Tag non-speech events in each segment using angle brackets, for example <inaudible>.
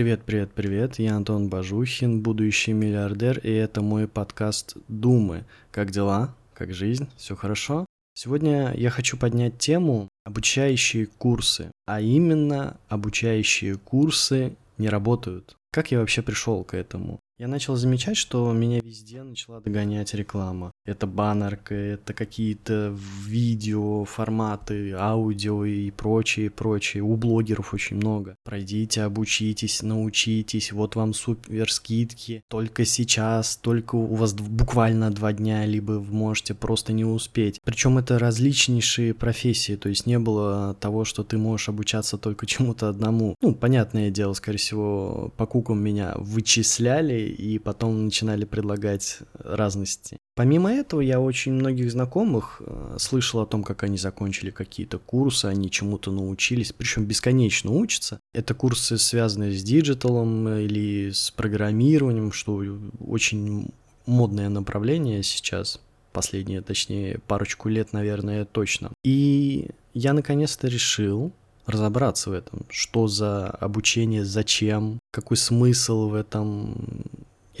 Привет, привет, привет. Я Антон Бажухин, будущий миллиардер, и это мой подкаст «Думы». Как дела? Как жизнь? Все хорошо? Сегодня я хочу поднять тему обучающие курсы, а именно обучающие курсы не работают. Как я вообще пришел к этому? Я начал замечать, что меня везде начала догонять реклама. Это баннерка, это какие-то видео, форматы, аудио и прочее, прочее. У блогеров очень много. Пройдите, обучитесь, научитесь, вот вам супер скидки. Только сейчас, только у вас буквально два дня, либо вы можете просто не успеть. Причем это различнейшие профессии, то есть не было того, что ты можешь обучаться только чему-то одному. Ну, понятное дело, скорее всего, по кукам меня вычисляли и потом начинали предлагать разности. Помимо этого, я очень многих знакомых э, слышал о том, как они закончили какие-то курсы, они чему-то научились, причем бесконечно учатся. Это курсы, связанные с digital ом или с программированием, что очень модное направление сейчас, последние, точнее, парочку лет, наверное, точно. И я наконец-то решил разобраться в этом, что за обучение, зачем, какой смысл в этом,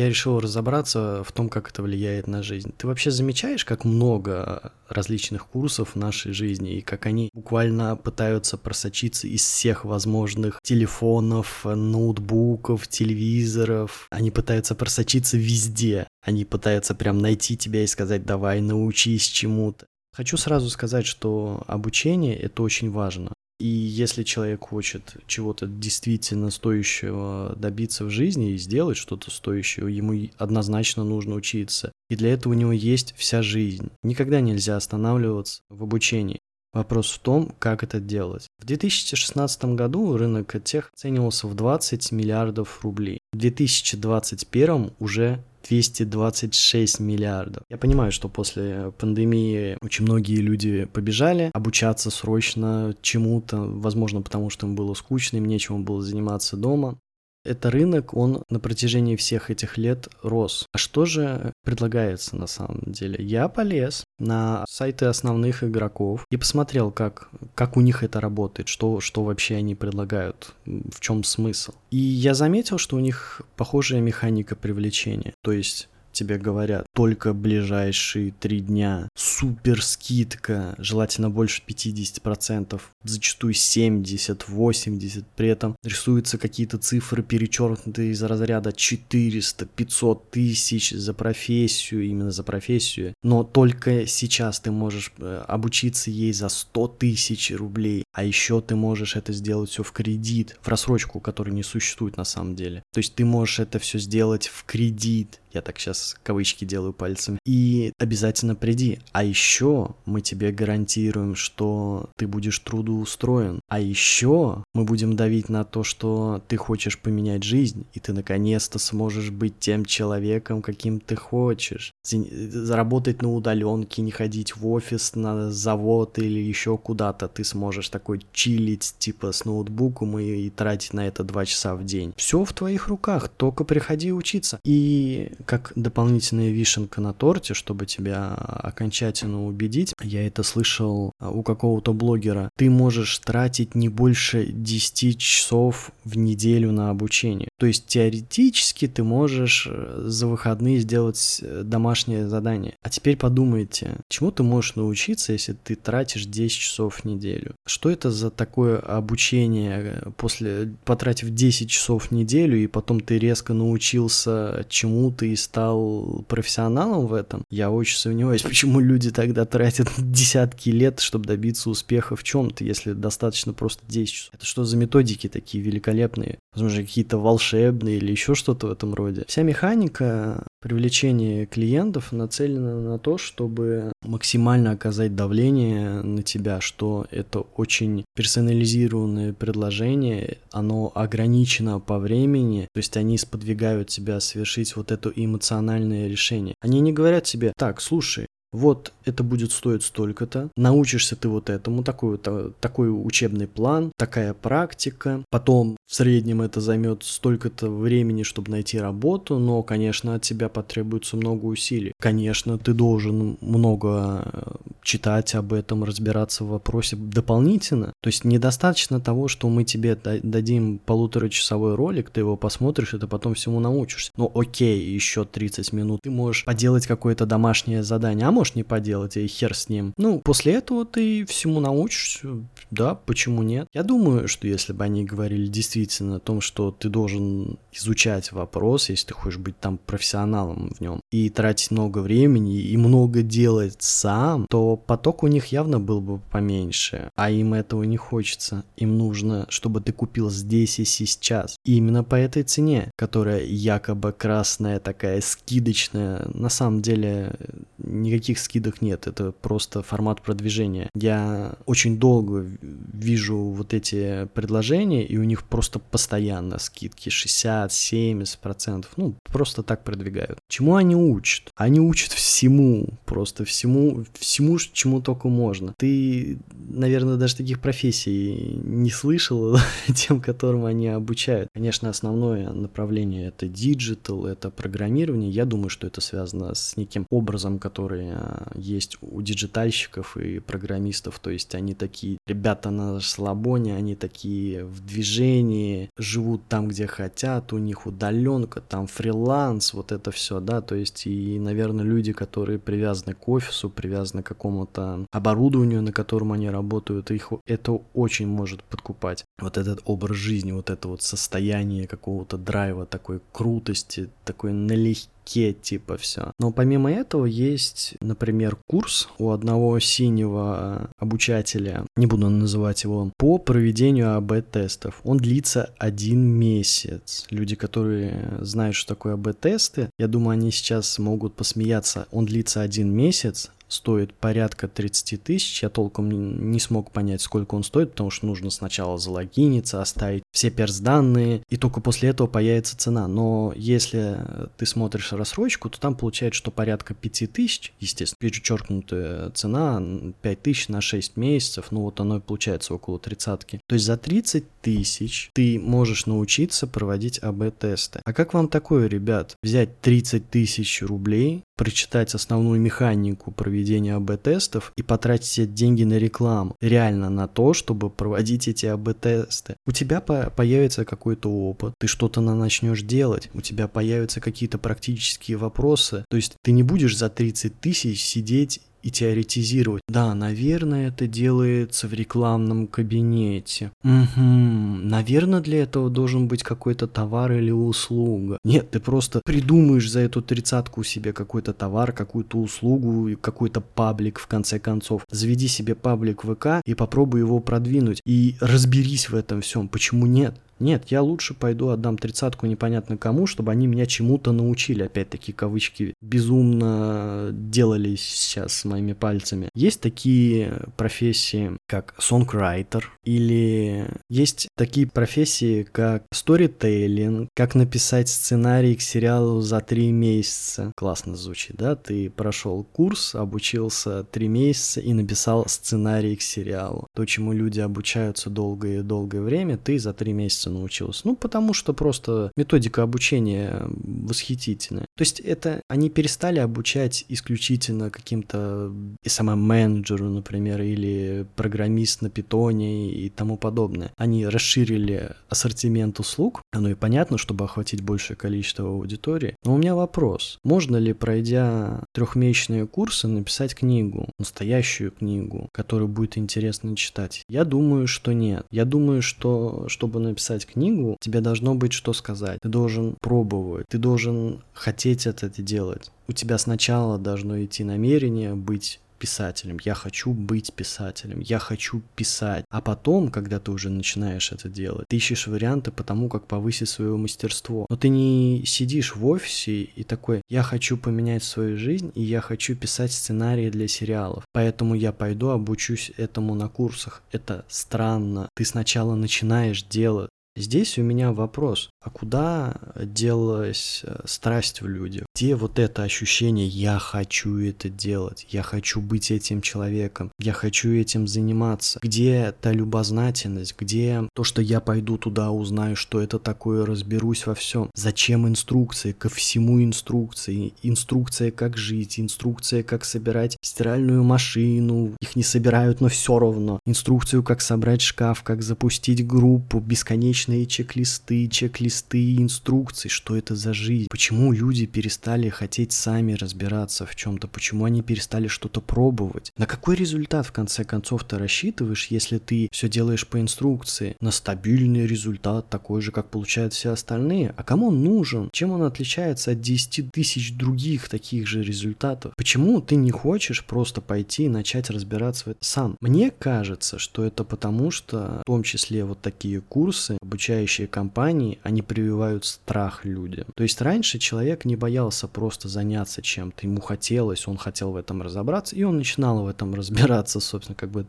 я решил разобраться в том, как это влияет на жизнь. Ты вообще замечаешь, как много различных курсов в нашей жизни, и как они буквально пытаются просочиться из всех возможных телефонов, ноутбуков, телевизоров. Они пытаются просочиться везде. Они пытаются прям найти тебя и сказать, давай, научись чему-то. Хочу сразу сказать, что обучение — это очень важно. И если человек хочет чего-то действительно стоящего добиться в жизни и сделать что-то стоящее, ему однозначно нужно учиться. И для этого у него есть вся жизнь. Никогда нельзя останавливаться в обучении. Вопрос в том, как это делать. В 2016 году рынок тех оценивался в 20 миллиардов рублей. В 2021 уже 226 миллиардов. Я понимаю, что после пандемии очень многие люди побежали обучаться срочно чему-то, возможно, потому что им было скучно, им нечем было заниматься дома. Это рынок, он на протяжении всех этих лет рос. А что же предлагается на самом деле? Я полез на сайты основных игроков и посмотрел, как, как у них это работает, что, что вообще они предлагают, в чем смысл. И я заметил, что у них похожая механика привлечения. То есть тебе говорят только ближайшие три дня, супер скидка, желательно больше 50%, зачастую 70, 80, при этом рисуются какие-то цифры перечеркнутые из разряда 400, 500 тысяч за профессию, именно за профессию, но только сейчас ты можешь э, обучиться ей за 100 тысяч рублей, а еще ты можешь это сделать все в кредит, в рассрочку, которая не существует на самом деле. То есть ты можешь это все сделать в кредит, я так сейчас кавычки делаю пальцами. И обязательно приди. А еще мы тебе гарантируем, что ты будешь трудоустроен. А еще мы будем давить на то, что ты хочешь поменять жизнь, и ты наконец-то сможешь быть тем человеком, каким ты хочешь. Заработать на удаленке, не ходить в офис, на завод или еще куда-то. Ты сможешь такой чилить типа с ноутбуком и, и тратить на это два часа в день. Все в твоих руках, только приходи учиться. И как дополнительная вишенка на торте, чтобы тебя окончательно убедить, я это слышал а, у какого-то блогера, ты можешь тратить не больше 10 часов в неделю на обучение. То есть теоретически ты можешь э, за выходные сделать э, домашнее задание. А теперь подумайте, чему ты можешь научиться, если ты тратишь 10 часов в неделю? Что это за такое обучение э, после, потратив 10 часов в неделю, и потом ты резко научился чему-то и стал профессионалом в этом, я очень сомневаюсь, <laughs> почему люди тогда тратят <laughs> десятки лет, чтобы добиться успеха в чем-то, если достаточно просто 10 часов. Это что за методики такие великолепные? Возможно, какие-то волшебные или еще что-то в этом роде. Вся механика привлечения клиентов нацелена на то, чтобы максимально оказать давление на тебя, что это очень персонализированное предложение, оно ограничено по времени, то есть они сподвигают тебя совершить вот это эмоциональное решение. Они не говорят тебе, так, слушай, вот это будет стоить столько-то, научишься ты вот этому, такой, такой учебный план, такая практика, потом в среднем это займет столько-то времени, чтобы найти работу, но, конечно, от тебя потребуется много усилий. Конечно, ты должен много э, читать об этом, разбираться в вопросе дополнительно. То есть недостаточно того, что мы тебе дадим полуторачасовой ролик, ты его посмотришь, и ты потом всему научишься. Ну окей, еще 30 минут. Ты можешь поделать какое-то домашнее задание, а можешь не поделать, и хер с ним. Ну, после этого ты всему научишься, да, почему нет? Я думаю, что если бы они говорили действительно о том, что ты должен изучать вопрос, если ты хочешь быть там профессионалом в нем, и тратить много времени, и много делать сам, то поток у них явно был бы поменьше, а им этого не хочется. Им нужно, чтобы ты купил здесь и сейчас. И именно по этой цене, которая якобы красная, такая скидочная, на самом деле никаких скидок нет, это просто формат продвижения. Я очень долго вижу вот эти предложения, и у них просто постоянно скидки 60-70%, ну, просто так продвигают. Чему они учат? Они учат всему, просто всему, всему, чему только можно. Ты, наверное, даже таких профессий не слышал, <laughs> тем, которым они обучают. Конечно, основное направление это digital, это программирование. Я думаю, что это связано с неким образом, который есть у диджитальщиков и программистов. То есть они такие ребята на расслабоне, они такие в движении, живут там, где хотят, у них удаленка, там фриланс, вот это все, да, то есть и, наверное, люди, которые привязаны к офису, привязаны к какому-то оборудованию, на котором они работают, их это очень может подкупать. Вот этот образ жизни, вот это вот состояние какого-то драйва, такой крутости, такой налегке легке, типа, все. Но помимо этого есть, например, курс у одного синего обучателя, не буду называть его, по проведению АБ-тестов. Он длится один месяц. Люди, которые знают, что такое АБ-тесты, я думаю, они сейчас могут посмеяться. Он длится один месяц, стоит порядка 30 тысяч. Я толком не смог понять, сколько он стоит, потому что нужно сначала залогиниться, оставить все перс-данные, и только после этого появится цена. Но если ты смотришь рассрочку, то там получается, что порядка 5 тысяч, естественно, перечеркнутая цена 5 тысяч на 6 месяцев, ну вот оно и получается около тридцатки. То есть за 30 тысяч ты можешь научиться проводить АБ-тесты. А как вам такое, ребят? Взять 30 тысяч рублей, прочитать основную механику проведения АБ-тестов и потратить эти деньги на рекламу. Реально на то, чтобы проводить эти АБ-тесты. У тебя по появится какой-то опыт, ты что-то начнешь делать, у тебя появятся какие-то практические вопросы. То есть ты не будешь за 30 тысяч сидеть и теоретизировать. Да, наверное, это делается в рекламном кабинете. Угу, наверное, для этого должен быть какой-то товар или услуга. Нет, ты просто придумаешь за эту тридцатку себе какой-то товар, какую-то услугу, какой-то паблик в конце концов. Заведи себе паблик ВК и попробуй его продвинуть. И разберись в этом всем. Почему нет? Нет, я лучше пойду отдам тридцатку непонятно кому, чтобы они меня чему-то научили. Опять-таки кавычки безумно делали сейчас с моими пальцами. Есть такие профессии, как songwriter, или есть такие профессии, как storytelling, как написать сценарий к сериалу за три месяца. Классно звучит, да? Ты прошел курс, обучился три месяца и написал сценарий к сериалу. То, чему люди обучаются долгое и долгое время, ты за три месяца научился? Ну, потому что просто методика обучения восхитительная. То есть это они перестали обучать исключительно каким-то SMM-менеджеру, например, или программист на питоне и тому подобное. Они расширили ассортимент услуг, оно и понятно, чтобы охватить большее количество аудитории. Но у меня вопрос. Можно ли, пройдя трехмесячные курсы, написать книгу, настоящую книгу, которую будет интересно читать? Я думаю, что нет. Я думаю, что чтобы написать написать книгу, тебе должно быть что сказать. Ты должен пробовать, ты должен хотеть это делать. У тебя сначала должно идти намерение быть писателем, я хочу быть писателем, я хочу писать. А потом, когда ты уже начинаешь это делать, ты ищешь варианты по тому, как повысить свое мастерство. Но ты не сидишь в офисе и такой, я хочу поменять свою жизнь, и я хочу писать сценарии для сериалов. Поэтому я пойду обучусь этому на курсах. Это странно. Ты сначала начинаешь делать, Здесь у меня вопрос, а куда делалась э, страсть в людях? Где вот это ощущение «я хочу это делать», «я хочу быть этим человеком», «я хочу этим заниматься»? Где та любознательность, где то, что я пойду туда, узнаю, что это такое, разберусь во всем? Зачем инструкции? Ко всему инструкции. Инструкция, как жить, инструкция, как собирать стиральную машину. Их не собирают, но все равно. Инструкцию, как собрать шкаф, как запустить группу, бесконечно бесконечные чек-листы, чек-листы, инструкции, что это за жизнь, почему люди перестали хотеть сами разбираться в чем-то, почему они перестали что-то пробовать. На какой результат в конце концов ты рассчитываешь, если ты все делаешь по инструкции? На стабильный результат, такой же, как получают все остальные? А кому он нужен? Чем он отличается от 10 тысяч других таких же результатов? Почему ты не хочешь просто пойти и начать разбираться в этом сам? Мне кажется, что это потому, что в том числе вот такие курсы обучающие компании, они прививают страх людям. То есть раньше человек не боялся просто заняться чем-то, ему хотелось, он хотел в этом разобраться, и он начинал в этом <laughs> разбираться, собственно, как бы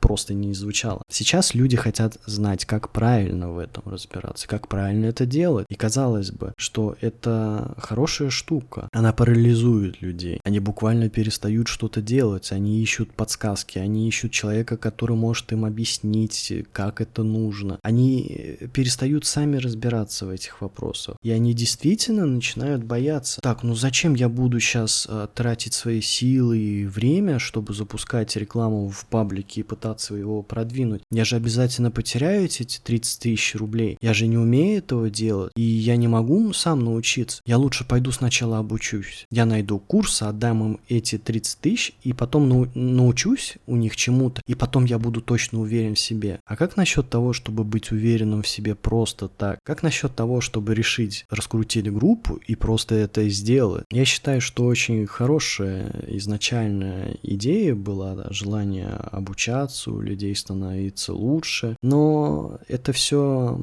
просто не звучало. Сейчас люди хотят знать, как правильно в этом разбираться, как правильно это делать. И казалось бы, что это хорошая штука. Она парализует людей. Они буквально перестают что-то делать. Они ищут подсказки. Они ищут человека, который может им объяснить, как это нужно. Они перестают сами разбираться в этих вопросах. И они действительно начинают бояться. Так, ну зачем я буду сейчас э, тратить свои силы и время, чтобы запускать рекламу в паблике и пытаться его продвинуть. Я же обязательно потеряю эти 30 тысяч рублей. Я же не умею этого делать. И я не могу сам научиться. Я лучше пойду сначала обучусь. Я найду курс, отдам им эти 30 тысяч, и потом нау- научусь у них чему-то, и потом я буду точно уверен в себе. А как насчет того, чтобы быть уверенным в себе просто так? Как насчет того, чтобы решить раскрутить группу и просто это сделать? Я считаю, что очень хорошая изначальная идея была, да, желание обучаться общаться, у людей становиться лучше. Но это все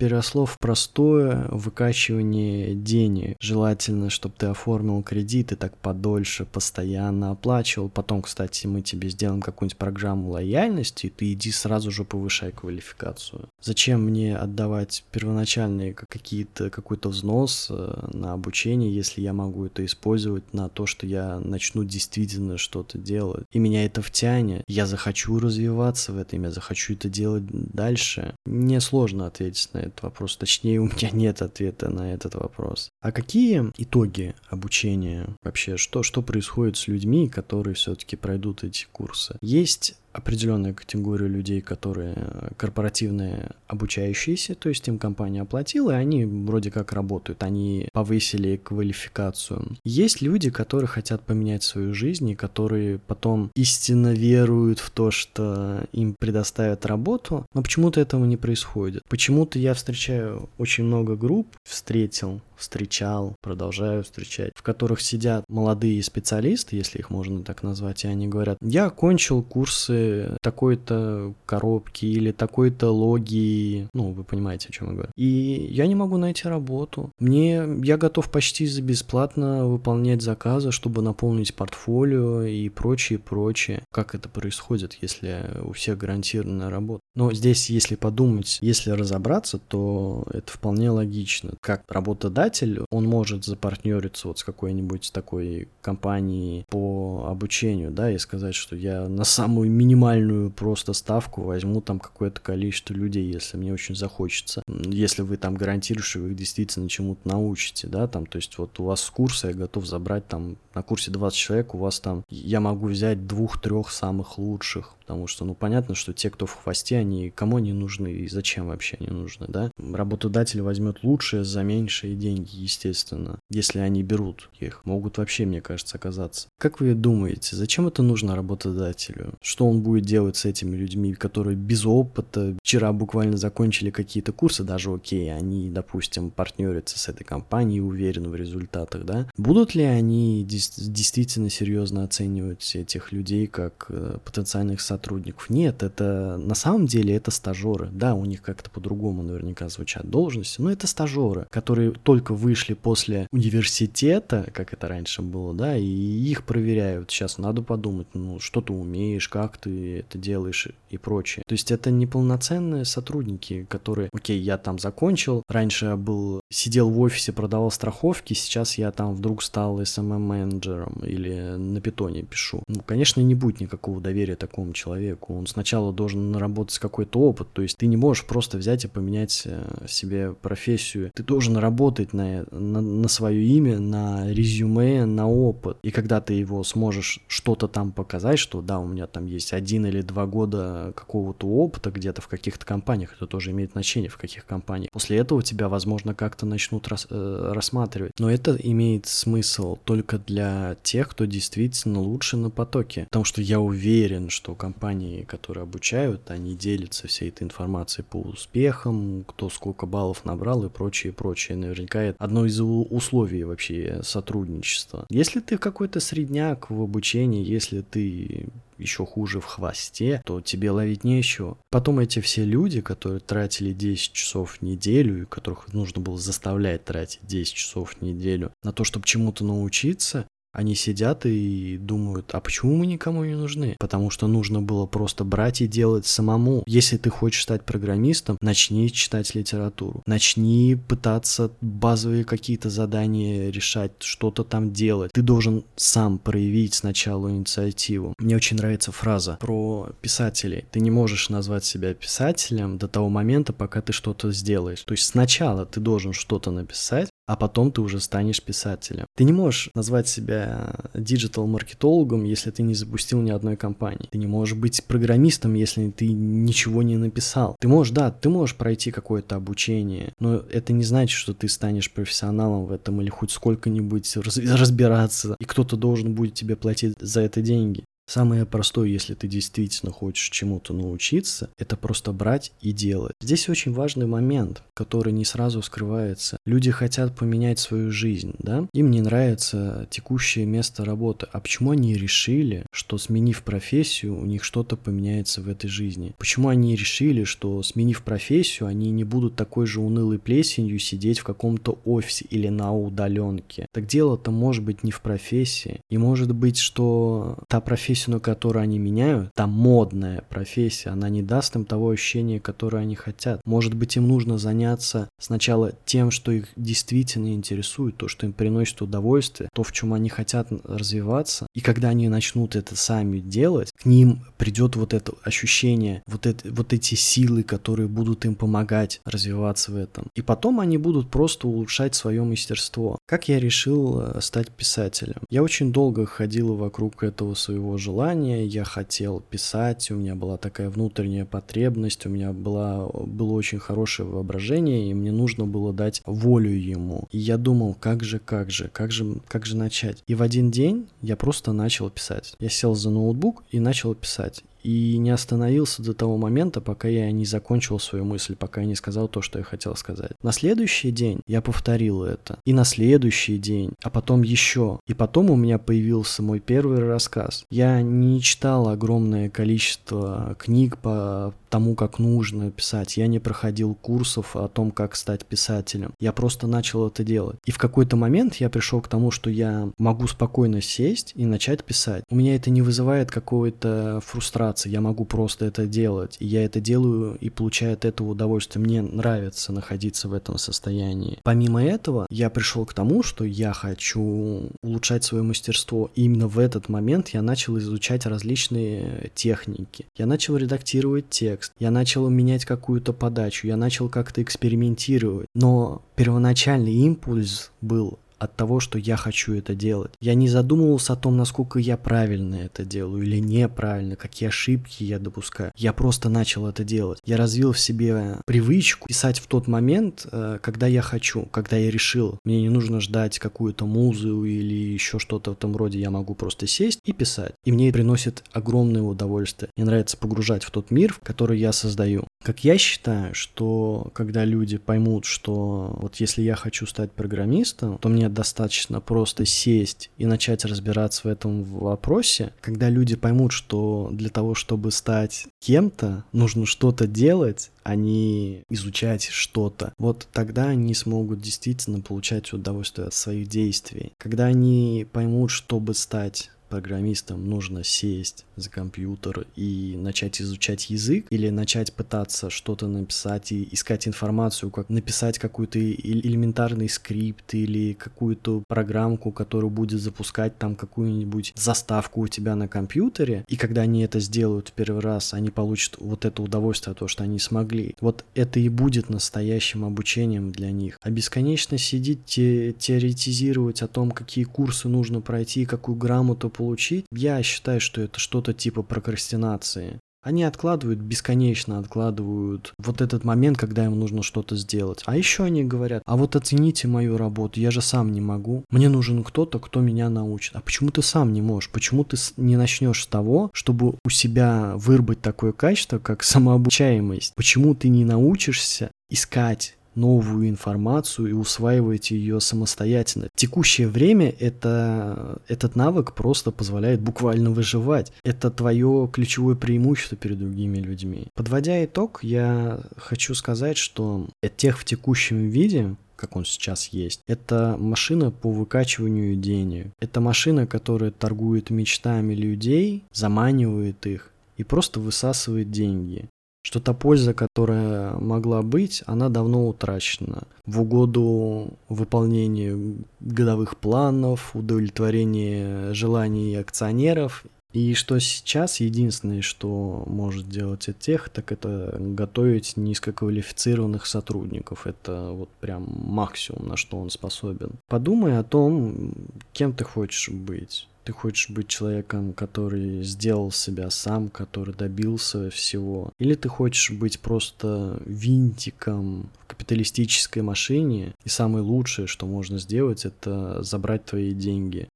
переросло в простое выкачивание денег. Желательно, чтобы ты оформил кредит и так подольше постоянно оплачивал. Потом, кстати, мы тебе сделаем какую-нибудь программу лояльности, и ты иди сразу же повышай квалификацию. Зачем мне отдавать первоначальные какие-то какой-то взнос э, на обучение, если я могу это использовать на то, что я начну действительно что-то делать. И меня это втянет. Я захочу развиваться в этом, я захочу это делать дальше. Мне сложно ответить на это этот вопрос. Точнее, у меня <laughs> нет ответа на этот вопрос. А какие итоги обучения вообще? Что, что происходит с людьми, которые все-таки пройдут эти курсы? Есть определенная категория людей, которые корпоративные обучающиеся, то есть им компания оплатила, и они вроде как работают, они повысили квалификацию. Есть люди, которые хотят поменять свою жизнь, и которые потом истинно веруют в то, что им предоставят работу, но почему-то этого не происходит. Почему-то я встречаю очень много групп, встретил, встречал, продолжаю встречать, в которых сидят молодые специалисты, если их можно так назвать, и они говорят, я окончил курсы такой-то коробки или такой-то логи, ну, вы понимаете, о чем я говорю. И я не могу найти работу. Мне, я готов почти за бесплатно выполнять заказы, чтобы наполнить портфолио и прочее, прочее. Как это происходит, если у всех гарантированная работа? Но здесь, если подумать, если разобраться, то это вполне логично. Как работодатель он может запартнериться вот с какой-нибудь такой компанией по обучению, да, и сказать, что я на самую минимальную просто ставку возьму там какое-то количество людей, если мне очень захочется. Если вы там гарантируете, что вы их действительно чему-то научите, да, там, то есть вот у вас с курса я готов забрать там на курсе 20 человек, у вас там, я могу взять двух-трех самых лучших, потому что, ну, понятно, что те, кто в хвосте, они кому они нужны и зачем вообще они нужны, да? Работодатель возьмет лучшее за меньшие деньги, естественно, если они берут их. Могут вообще, мне кажется, оказаться. Как вы думаете, зачем это нужно работодателю? Что он будет делать с этими людьми, которые без опыта вчера буквально закончили какие-то курсы, даже окей, они, допустим, партнерятся с этой компанией, уверены в результатах, да? Будут ли они действительно серьезно оценивать этих людей как э, потенциальных сотрудников. Нет, это на самом деле это стажеры. Да, у них как-то по-другому наверняка звучат должности, но это стажеры, которые только вышли после университета, как это раньше было, да, и их проверяют. Сейчас надо подумать, ну, что ты умеешь, как ты это делаешь и прочее. То есть это неполноценные сотрудники, которые, окей, я там закончил, раньше я был, сидел в офисе, продавал страховки, сейчас я там вдруг стал SMM-менеджером или на питоне пишу. Ну, конечно, не будет никакого доверия такому человеку. Он сначала должен наработать какой-то опыт, то есть ты не можешь просто взять и поменять э, себе профессию. Ты должен работать на, на, на свое имя, на резюме, на опыт. И когда ты его сможешь что-то там показать, что да, у меня там есть один или два года какого-то опыта где-то в каких-то компаниях, это тоже имеет значение, в каких компаниях. После этого тебя, возможно, как-то начнут рас, э, рассматривать. Но это имеет смысл только для тех, кто действительно лучше на потоке. Потому что я уверен, что компании, которые обучают, они делятся всей этой информацией по успехам, кто сколько баллов набрал и прочее, прочее. Наверняка это одно из условий вообще сотрудничества. Если ты какой-то средняк в обучении, если ты еще хуже в хвосте, то тебе ловить нечего. Потом эти все люди, которые тратили 10 часов в неделю, и которых нужно было заставлять тратить 10 часов в неделю на то, чтобы чему-то научиться, они сидят и думают, а почему мы никому не нужны? Потому что нужно было просто брать и делать самому. Если ты хочешь стать программистом, начни читать литературу. Начни пытаться базовые какие-то задания решать, что-то там делать. Ты должен сам проявить сначала инициативу. Мне очень нравится фраза про писателей. Ты не можешь назвать себя писателем до того момента, пока ты что-то сделаешь. То есть сначала ты должен что-то написать, а потом ты уже станешь писателем. Ты не можешь назвать себя диджитал-маркетологом, если ты не запустил ни одной компании. Ты не можешь быть программистом, если ты ничего не написал. Ты можешь, да, ты можешь пройти какое-то обучение, но это не значит, что ты станешь профессионалом в этом или хоть сколько-нибудь разбираться, и кто-то должен будет тебе платить за это деньги. Самое простое, если ты действительно хочешь чему-то научиться, это просто брать и делать. Здесь очень важный момент, который не сразу скрывается. Люди хотят поменять свою жизнь, да? Им не нравится текущее место работы. А почему они решили, что сменив профессию, у них что-то поменяется в этой жизни? Почему они решили, что сменив профессию, они не будут такой же унылой плесенью сидеть в каком-то офисе или на удаленке? Так дело-то может быть не в профессии. И может быть, что та профессия, профессию, которую они меняют, та модная профессия, она не даст им того ощущения, которое они хотят. Может быть, им нужно заняться сначала тем, что их действительно интересует, то, что им приносит удовольствие, то, в чем они хотят развиваться. И когда они начнут это сами делать, к ним придет вот это ощущение, вот, это, вот эти силы, которые будут им помогать развиваться в этом. И потом они будут просто улучшать свое мастерство. Как я решил э, стать писателем? Я очень долго ходил вокруг этого своего желания желание, я хотел писать, у меня была такая внутренняя потребность, у меня была, было очень хорошее воображение, и мне нужно было дать волю ему. И я думал, как же, как же, как же, как же начать. И в один день я просто начал писать. Я сел за ноутбук и начал писать и не остановился до того момента, пока я не закончил свою мысль, пока я не сказал то, что я хотел сказать. На следующий день я повторил это, и на следующий день, а потом еще. И потом у меня появился мой первый рассказ. Я не читал огромное количество книг по тому, как нужно писать. Я не проходил курсов о том, как стать писателем. Я просто начал это делать. И в какой-то момент я пришел к тому, что я могу спокойно сесть и начать писать. У меня это не вызывает какой-то фрустрации. Я могу просто это делать. И я это делаю и получаю от этого удовольствие. Мне нравится находиться в этом состоянии. Помимо этого, я пришел к тому, что я хочу улучшать свое мастерство. И именно в этот момент я начал изучать различные техники. Я начал редактировать текст, я начал менять какую-то подачу, я начал как-то экспериментировать. Но первоначальный импульс был от того, что я хочу это делать. Я не задумывался о том, насколько я правильно это делаю или неправильно, какие ошибки я допускаю. Я просто начал это делать. Я развил в себе привычку писать в тот момент, э, когда я хочу, когда я решил. Мне не нужно ждать какую-то музу или еще что-то в том роде. Я могу просто сесть и писать. И мне приносит огромное удовольствие. Мне нравится погружать в тот мир, который я создаю. Как я считаю, что когда люди поймут, что вот если я хочу стать программистом, то мне достаточно просто сесть и начать разбираться в этом вопросе, когда люди поймут, что для того, чтобы стать кем-то, нужно что-то делать, а не изучать что-то. Вот тогда они смогут действительно получать удовольствие от своих действий. Когда они поймут, чтобы стать программистам нужно сесть за компьютер и начать изучать язык или начать пытаться что-то написать и искать информацию, как написать какой-то элементарный скрипт или какую-то программку, которая будет запускать там какую-нибудь заставку у тебя на компьютере, и когда они это сделают в первый раз, они получат вот это удовольствие того, что они смогли. Вот это и будет настоящим обучением для них. А бесконечно сидеть те теоретизировать о том, какие курсы нужно пройти, какую грамоту получить, я считаю, что это что-то типа прокрастинации. Они откладывают, бесконечно откладывают вот этот момент, когда им нужно что-то сделать. А еще они говорят, а вот оцените мою работу, я же сам не могу. Мне нужен кто-то, кто меня научит. А почему ты сам не можешь? Почему ты не начнешь с того, чтобы у себя выработать такое качество, как самообучаемость? Почему ты не научишься искать новую информацию и усваиваете ее самостоятельно. В текущее время это, этот навык просто позволяет буквально выживать. Это твое ключевое преимущество перед другими людьми. Подводя итог, я хочу сказать, что тех в текущем виде как он сейчас есть. Это машина по выкачиванию денег. Это машина, которая торгует мечтами людей, заманивает их и просто высасывает деньги что та польза, которая могла быть, она давно утрачена. В угоду выполнению годовых планов, удовлетворения желаний акционеров. И что сейчас единственное, что может делать тех, так это готовить низкоквалифицированных сотрудников. Это вот прям максимум, на что он способен. Подумай о том, кем ты хочешь быть ты хочешь быть человеком, который сделал себя сам, который добился всего, или ты хочешь быть просто винтиком в капиталистической машине, и самое лучшее, что можно сделать, это забрать твои деньги.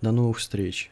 До новых встреч!